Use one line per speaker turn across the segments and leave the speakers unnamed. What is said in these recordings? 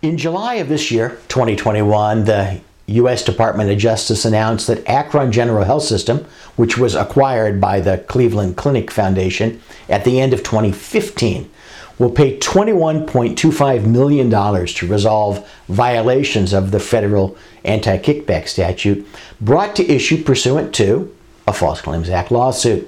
In July of this year, 2021, the U.S. Department of Justice announced that Akron General Health System, which was acquired by the Cleveland Clinic Foundation at the end of 2015, will pay $21.25 million to resolve violations of the federal anti kickback statute brought to issue pursuant to a False Claims Act lawsuit.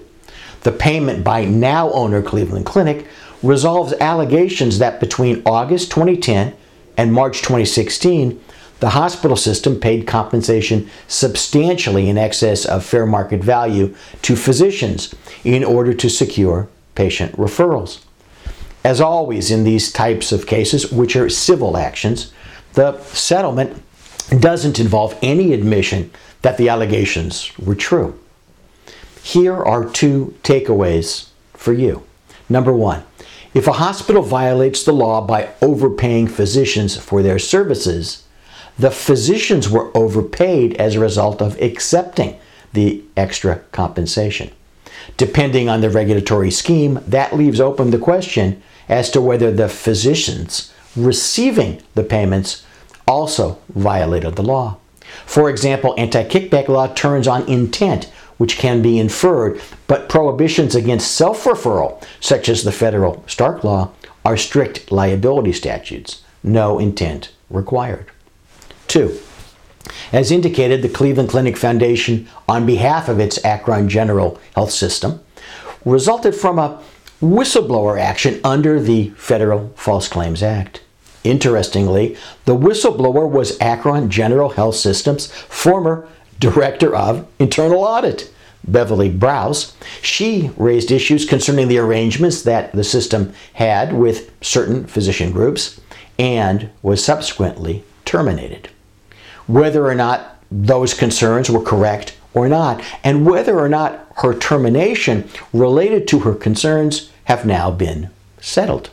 The payment by now owner Cleveland Clinic resolves allegations that between August 2010 and March 2016, the hospital system paid compensation substantially in excess of fair market value to physicians in order to secure patient referrals. As always in these types of cases, which are civil actions, the settlement doesn't involve any admission that the allegations were true. Here are two takeaways for you. Number one, if a hospital violates the law by overpaying physicians for their services, the physicians were overpaid as a result of accepting the extra compensation. Depending on the regulatory scheme, that leaves open the question as to whether the physicians receiving the payments also violated the law. For example, anti kickback law turns on intent which can be inferred, but prohibitions against self referral, such as the federal Stark Law, are strict liability statutes. No intent required. Two, as indicated, the Cleveland Clinic Foundation, on behalf of its Akron General Health System, resulted from a whistleblower action under the Federal False Claims Act. Interestingly, the whistleblower was Akron General Health System's former Director of Internal Audit, Beverly Brouse. She raised issues concerning the arrangements that the system had with certain physician groups and was subsequently terminated. Whether or not those concerns were correct or not, and whether or not her termination related to her concerns have now been settled.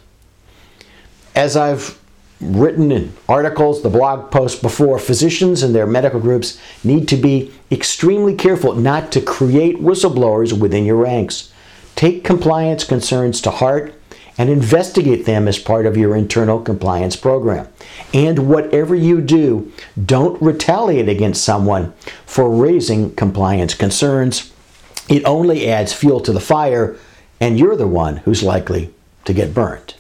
As I've written in articles, the blog posts before, physicians and their medical groups need to be extremely careful not to create whistleblowers within your ranks. Take compliance concerns to heart and investigate them as part of your internal compliance program. And whatever you do, don't retaliate against someone for raising compliance concerns. It only adds fuel to the fire, and you're the one who's likely to get burned.